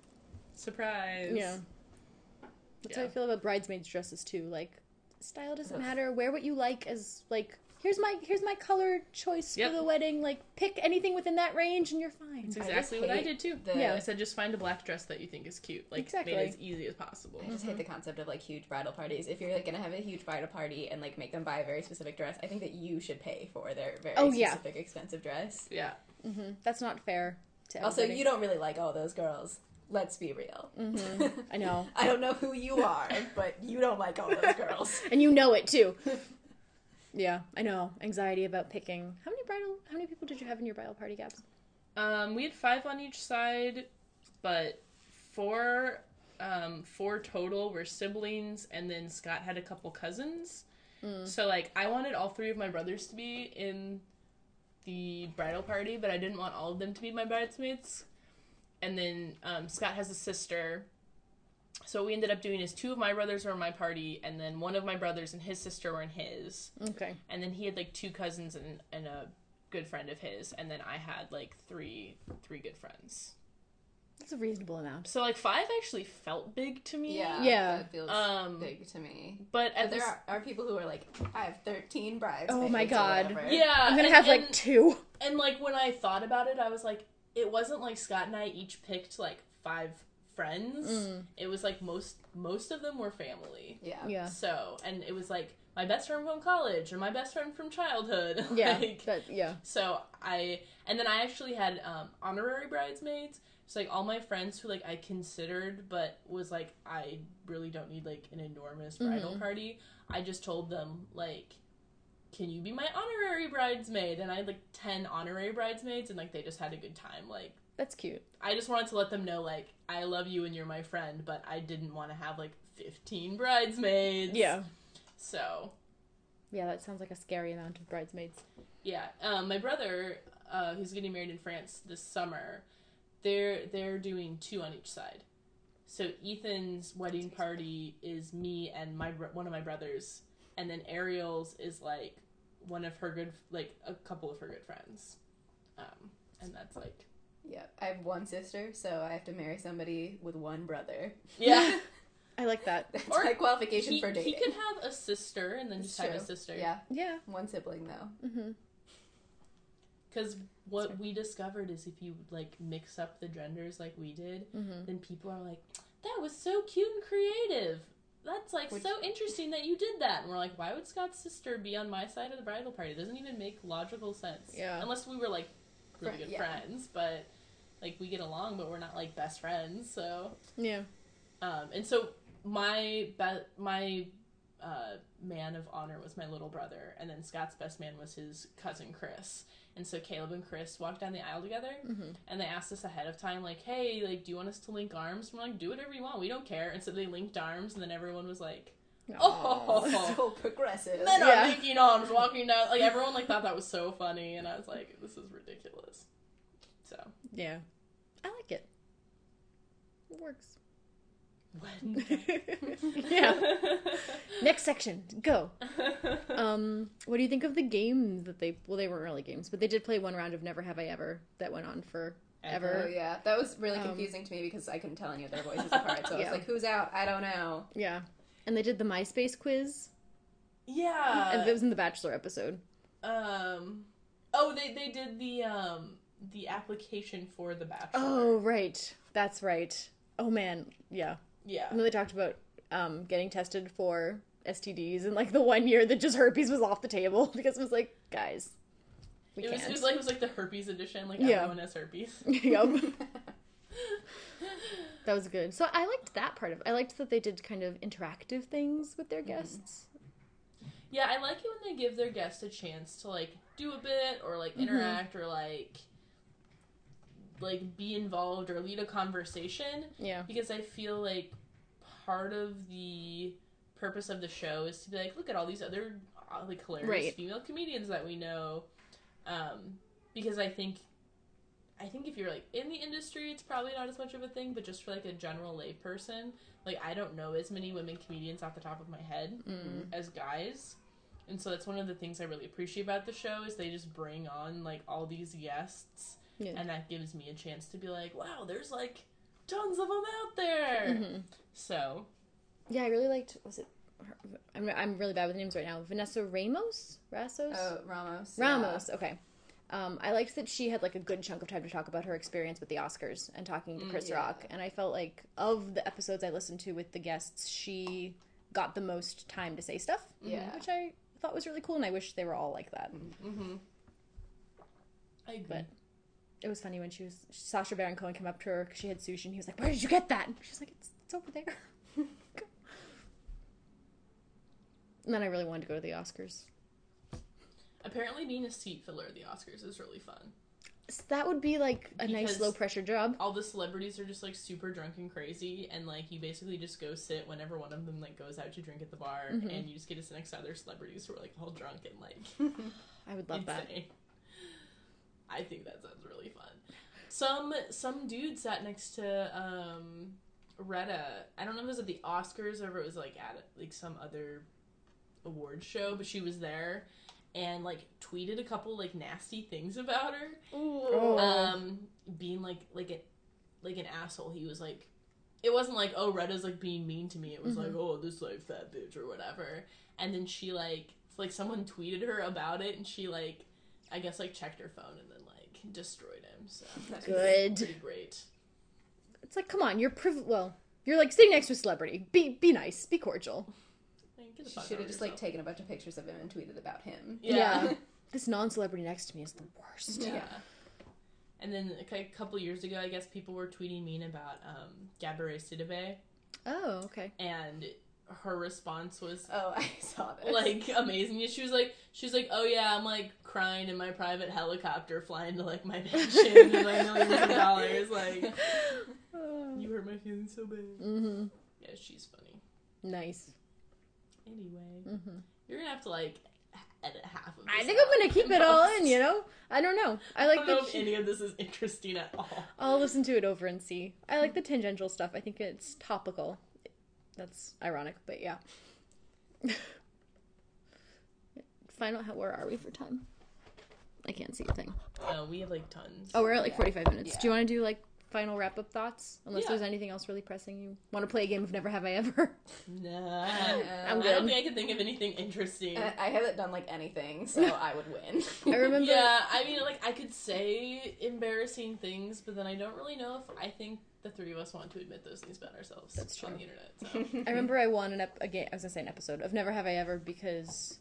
Surprise. Yeah. That's how I feel about bridesmaids dresses too. Like, style doesn't Ugh. matter. Wear what you like as like. Here's my here's my color choice Yep. for the wedding. Like, pick anything within that range, and you're fine. It's I exactly what I did too. the- Yeah. I said just find a black dress that you think is cute. Like Exactly. make it as easy as possible. I just hate the concept of like huge bridal parties. If you're like gonna have a huge bridal party and like make them buy a very specific dress, I think that you should pay for their very Oh, yeah. specific expensive dress. Yeah. hmm That's not fair. To Also, everybody. you don't really like all those girls. Let's be real. Mhm. I know, I don't know who you are, but you don't like all those girls. and you know it too. yeah, I know. Anxiety about picking. How many bridal? How many people did you have in your bridal party, Gabs? Um, we had five on each side, but four, um, four total were siblings, and then Scott had a couple cousins. So like, I wanted all three of my brothers to be in the bridal party, but I didn't want all of them to be my bridesmaids. And then um, Scott has a sister. So what we ended up doing is two of my brothers were in my party, and then one of my brothers and his sister were in his. Okay. and then he had like two cousins and, and a good friend of his and then i had like three three good friends that's a reasonable amount. So like five actually felt big to me. Yeah, Yeah. that feels Um, big to me. But But there this, are, are people who are like, I have thirteen brides Oh my God. yeah, I'm gonna and- have like and- two. And like when I thought about it, I was like, it wasn't like Scott and I each picked like five friends. Mm. It was like most most of them were family. yeah, Yeah. So and it was like my best friend from college or my best friend from childhood. Yeah. like, That yeah. so I and then I actually had um, honorary bridesmaids. So like all my friends who like I considered but was like I really don't need like an enormous bridal Mhm. party. I just told them like can you be my honorary bridesmaid? And I had like 10 honorary bridesmaids and like they just had a good time. Like That's cute. I just wanted to let them know like I love you and you're my friend, but I didn't want to have like 15 bridesmaids. Yeah. So, Yeah, that sounds like a scary amount of bridesmaids. Yeah, um, my brother, uh, who's getting married in France this summer, they're they're doing two on each side. So Ethan's wedding party is me and my one of my brothers, and then Ariel's is like one of her good like a couple of her good friends, um, and that's like yeah. I have one sister, so I have to marry somebody with one brother. yeah. I like that. That's Or my qualification he, for dating. he could have a sister and then It's just have a sister. Yeah, Yeah. one sibling though. Mm-hmm. Because what Sorry. we discovered is if you like mix up the genders like we did, Mm-hmm. then people are like, "That was so cute and creative. That's like Which- so interesting that you did that." And we're like, "Why would Scott's sister be on my side of the bridal party? It doesn't even make logical sense. Yeah. Unless we were like really good yeah. friends, but like we get along, but we're not like best friends. So, Yeah. um, and so my be- my uh, man of honor was my little brother, and then Scott's best man was his cousin Chris. And so Caleb and Chris walked down the aisle together, Mm-hmm. and they asked us ahead of time, like, "Hey, like, do you want us to link arms?" And we're like, "Do whatever you want. We don't care." And so they linked arms, and then everyone was like, "Oh, so progressive. men Yeah. are linking arms walking down." Like everyone like thought that was so funny, and I was like, "This is ridiculous." Yeah. I like it. It works. when yeah. Next section. Go. Um, what do you think of the games that they well they weren't really games, but they did play one round of Never Have I Ever that went on for ever. Oh yeah, that was really Um, confusing to me because I couldn't tell any of their voices apart. So I was like, "Who's out? I don't know." Yeah. And they did the MySpace quiz. yeah. and it was in the Bachelor episode. um. Oh, they they did the um the application for the bachelor. Oh, right. That's right. Oh man, yeah. yeah. And then they talked about um, getting tested for STDs and like the one year that just herpes was off the table because it was like, guys, we It was, can't. it was like it was like the herpes edition. Like Yeah. everyone has herpes. yep. That was good. So I liked that part of it. I liked that they did kind of interactive things with their guests. Yeah, I like it when they give their guests a chance to like do a bit or like Mhm. interact or like like be involved or lead a conversation Yeah. because I feel like part of the purpose of the show is to be like, look at all these other uh, like hilarious Right. female comedians that we know. Um, because I think I think if you're like in the industry, it's probably not as much of a thing, but just for like a general layperson, like I don't know as many women comedians off the top of my head Mm. as guys. And so that's one of the things I really appreciate about the show is they just bring on like all these guests Yeah. and that gives me a chance to be like, wow, there's like tons of them out there. Mhm. So, Yeah, I really liked. Was it? I'm I'm really bad with names right now. Vanessa Ramos, Rassos, Oh, Ramos. yeah. Ramos. Okay. Um, I liked that she had like a good chunk of time to talk about her experience with the Oscars and talking to Mm, Chris yeah. Rock, and I felt like of the episodes I listened to with the guests, she got the most time to say stuff, Yeah. which I thought was really cool, and I wish they were all like that. mm-hmm. I agree. But it was funny when she was Sacha Baron Cohen came up to her because she had sushi, and he was like, "Where did you get that?" And she's like, "It's it's over there." and then I really wanted to go to the Oscars. Apparently, being a seat filler at the Oscars is really fun. So that would be like a nice low pressure job. All the celebrities are just like super drunk and crazy, and like you basically just go sit whenever one of them like goes out to drink at the bar, Mhm. and you just get to sit next to other celebrities who are like all drunk and like I would love that. Insane. I think that sounds really fun. Some some dude sat next to um Retta. I don't know if it was at the Oscars or if it was like at like some other award show, but she was there and like tweeted a couple like nasty things about her. Oh. Um being like like it like an asshole. He was like, it wasn't like oh Retta's like being mean to me. It was like oh this like fat bitch or whatever. And then she like like someone tweeted her about it, and she like I guess like checked her phone and then like destroyed him. So that's Good. pretty great. It's like, come on, you're priv- well, you're like sitting next to a celebrity. Be be nice, be cordial. Like, get the She should have just like taken a bunch of pictures of him and tweeted about him. yeah. This non-celebrity next to me is the worst. Yeah. And then a couple years ago, I guess people were tweeting mean about um, Gabourey Sidibe, Oh, okay. and her response was Oh, I saw this. like amazing. She was like, she was like, oh yeah, I'm like crying in my private helicopter flying to like my mansion and my millions of dollars. Like, you hurt my feelings so bad. Mm-hmm. Yeah, she's funny. Nice. Anyway, Mm-hmm. you're gonna have to like edit half of. It. I think I'm gonna keep it all in. You know, I don't know. I like I don't know if any of this is interesting at all. I'll listen to it over and see. I like the tangential stuff. I think it's topical. That's ironic, but yeah. Final. How? Where are we for time? I can't see a thing. Uh, we have like tons. Oh, we're at like Yeah. 45 minutes. Do you want to do like final wrap up thoughts? Unless Yeah. there's anything else really pressing you. Want to play a game of Never Have I Ever? No, I'm good. I don't think I can think of anything interesting. I I haven't done like anything, so I would win. I remember. Yeah, I mean, like I could say embarrassing things, but then I don't really know if I think the three of us want to admit those things about ourselves. That's true. on true. the internet. So I remember I won an ep- a game. I was gonna say an episode of Never Have I Ever because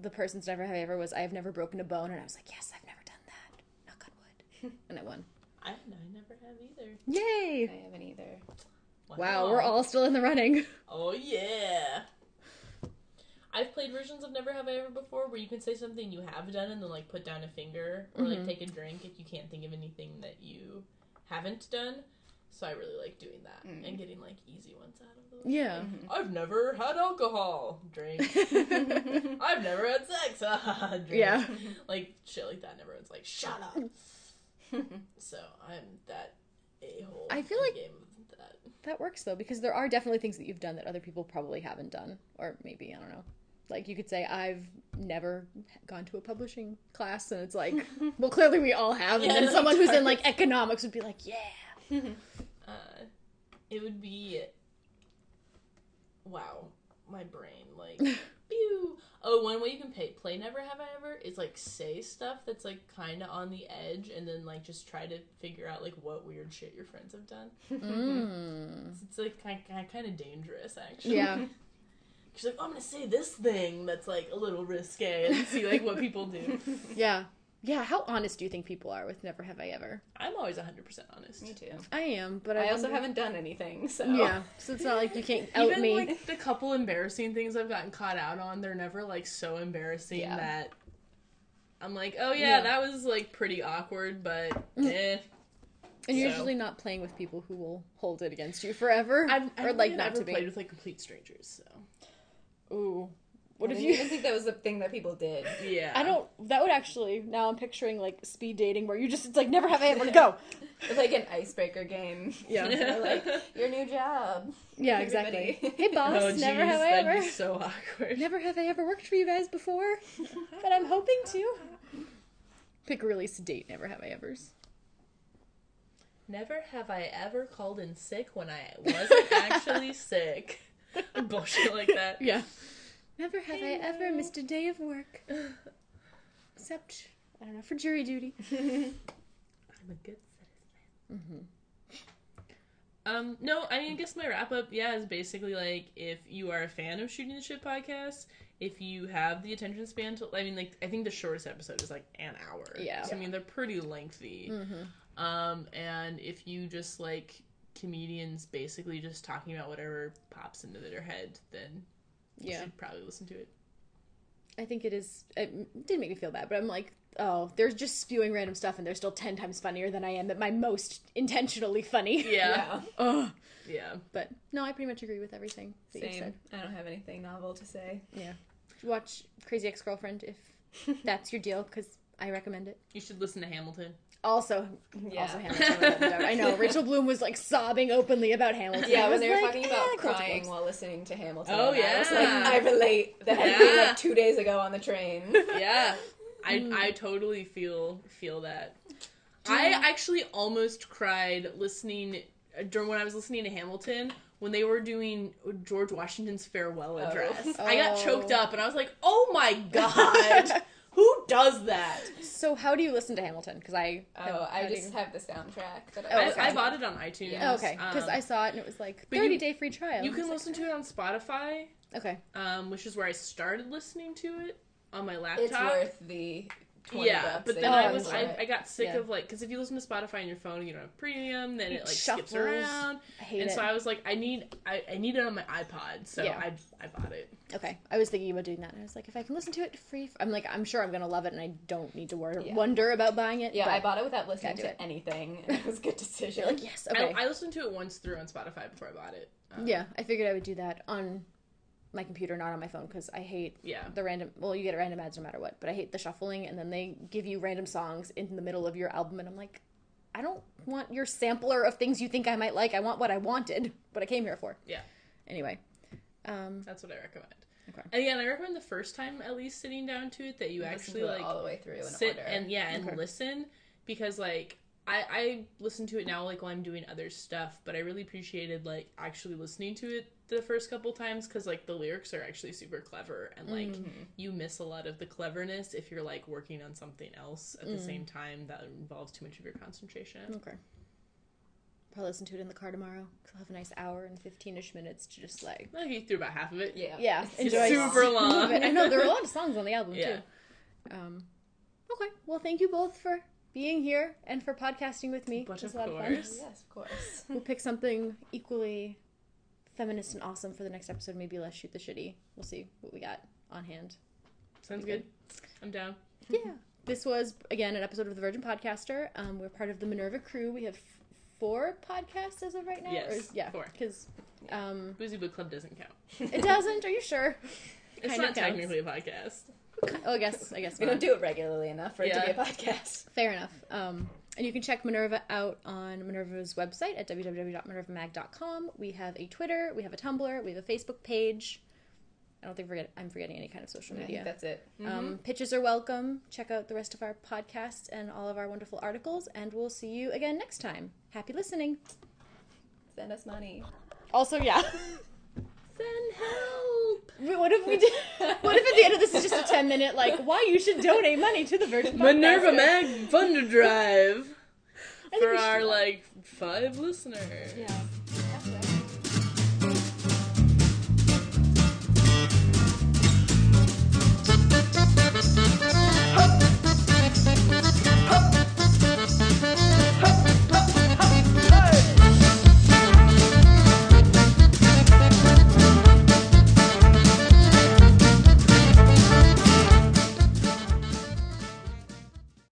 the person's Never Have I Ever was I have never broken a bone, and I was like, yes, I've never done that. Knock on wood, and I won. I, I never have either. Yay! I haven't either. Wow, we're all still in the running. Oh yeah. I've played versions of Never Have I Ever before where you can say something you have done and then like put down a finger or like Mhm. take a drink if you can't think of anything that you haven't done. So I really like doing that Mm. and getting like easy ones out of those. Yeah. I've never had alcohol. Drink. I've never had sex. Drink. Yeah. Like shit like that. And everyone's like, shut up. so I'm that a hole. I feel like- game of that. That works though because there are definitely things that you've done that other people probably haven't done, or maybe I don't know. Like you could say I've never gone to a publishing class, and it's like, well, clearly we all have. And Yeah, then someone who's in like economics would be like, yeah. Uh, it would be. Wow, my brain like. Pew. Oh, one way you can pay, play Never Have I Ever is like say stuff that's like kind of on the edge, and then like just try to figure out like what weird shit your friends have done. Mm. It's, it's like kind kind of dangerous actually. Yeah. She's like, oh, I'm gonna say this thing that's like a little risque and see like what people do. Yeah. Yeah. How honest do you think people are with Never Have I Ever? I'm always 100 percent honest. Me too. I am, but I, I also wonder- haven't done anything, so Yeah. So it's not like you can't out Even me. like the couple embarrassing things I've gotten caught out on, they're never like so embarrassing Yeah. that I'm like, oh yeah, Yeah. that was like pretty awkward, but Mm. eh. and you're so- usually not playing with people who will hold it against you forever, I've, I've like never not to be. played with like complete strangers, so Ooh. What I if didn't you? even think that was the thing that people did. yeah. I don't. That would actually. Now I'm picturing like speed dating, where you just it's like never have I ever go. It's like an icebreaker game. Yeah. They're like your new job. Yeah, exactly. Everybody. Hey boss, Oh, geez, never have I that'd ever. be so awkward. Never have I ever worked for you guys before, but I'm hoping to. Pick a really sedate. Never have I ever's. Never have I ever called in sick when I wasn't actually sick. Bullshit like that. Yeah. Never have I ever missed a day of work, except I don't know for jury duty. I'm a good citizen. Um, no, I mean, I guess my wrap up, yeah, is basically like if you are a fan of Shooting the Shit podcast, if you have the attention span to, I mean, like, I think the shortest episode is like an hour. Yeah. So, I mean, they're pretty lengthy. Mm-hmm. Um, and if you just like comedians basically just talking about whatever pops into their head, then Yeah. should probably listen to it. I think it is. It did make me feel bad, but I'm like, oh, they're just spewing random stuff, and they're still ten times funnier than I am at my most intentionally funny. Yeah. Ugh. Yeah. But no, I pretty much agree with everything that you said. I don't have anything novel to say. Yeah. Watch Crazy Ex Girlfriend if that's your deal, because I recommend it. You should listen to Hamilton. Also, Yeah. also Hamilton. without a doubt. I know Rachel Bloom was like sobbing openly about Hamilton. Yeah, when they were like, talking about eh, crying while listening to Hamilton. Oh, I was like, yeah. I relate. That happened Yeah. like two days ago on the train. yeah i i totally feel feel that I actually almost cried listening uh, during when I was listening to Hamilton when they were doing George Washington's farewell Oh. address. I got Oh. choked up and I was like, "Oh my god, who does that?" So how do you listen to Hamilton? Because I Oh, I just you- have the soundtrack. That Oh, I, okay. I bought it on iTunes. Yeah. Oh, okay, because Um, I saw it and it was like but you- thirty day free trial. you can listen to it on Spotify, Okay, um, which is where I started listening to it on my laptop. It's worth the 20 yeah, bucks but then I was I. I got sick Yeah. of like because if you listen to Spotify on your phone and you don't have premium, then it, like skips around. I hate And it. so I was like, I need I, I need it on my iPod, so Yeah. I I bought it. okay, I was thinking about doing that. and I was like, if I can listen to it free, I'm like, I'm sure I'm gonna love it, and I don't need to wor- Yeah. wonder about buying it. Yeah, but I bought it without listening to it. anything, and it was a good decision. Like, yes, okay. I, I listened to it once through on Spotify before I bought it. Um, yeah, I figured I would do that on my computer, not on my phone, because I hate yeah. the random. Well, you get random ads no matter what, but I hate the shuffling, and then they give you random songs in the middle of your album, and I'm like, I don't want your sampler of things you think I might like. I want what I wanted, what I came here for. Yeah. Anyway, um, That's what I recommend. Okay. And again, I recommend the first time at least sitting down to it that you Listen actually to it like all the way through in sit order. and yeah and Okay. listen because like I I listen to it now like while I'm doing other stuff, but I really appreciated like actually listening to it the first couple times because like the lyrics are actually super clever and like Mm-hmm. you miss a lot of the cleverness if you're like working on something else at the same time that involves too much of your concentration. okay. Probably listen to it in the car tomorrow. Cause I'll have a nice hour and fifteen-ish minutes to just like, I think you threw about half of it. yeah, yeah, It's enjoy super some long. I know there are a lot of songs on the album Yeah. too. Um, okay, well, thank you both for being here and for podcasting with me. But It of a lot of fun. Yes, of course. We'll pick something equally feminist and awesome for the next episode. Maybe less shoot the shitty. We'll see what we got on hand. Sounds good. I'm down. Yeah. This was again an episode of the Virgin Podcaster. Um, we're part of the Minerva crew. We have f- four podcasts as of right now. Yes, Or- yeah. four. Because um, Boozy Book Club doesn't count. it doesn't. Are you sure? It's not counts. technically a podcast. Oh, I guess. I guess We not. don't do it regularly enough for it to be a podcast. Fair enough. Um, and you can check Minerva out on Minerva's website at www.minervamag.com. We have a Twitter, we have a Tumblr, we have a Facebook page. I don't think forget I'm forgetting any kind of social media. that's it. Um, pitches are welcome. Check out the rest of our podcasts and all of our wonderful articles, and we'll see you again next time. Happy listening. Send us money. Also, yeah. Send help! Wait, what if we did? What if at the end of this is just a ten minute like why you should donate money to the Virgin Minerva Podcaster? Mag Fund Drive for our like five listeners. Yeah.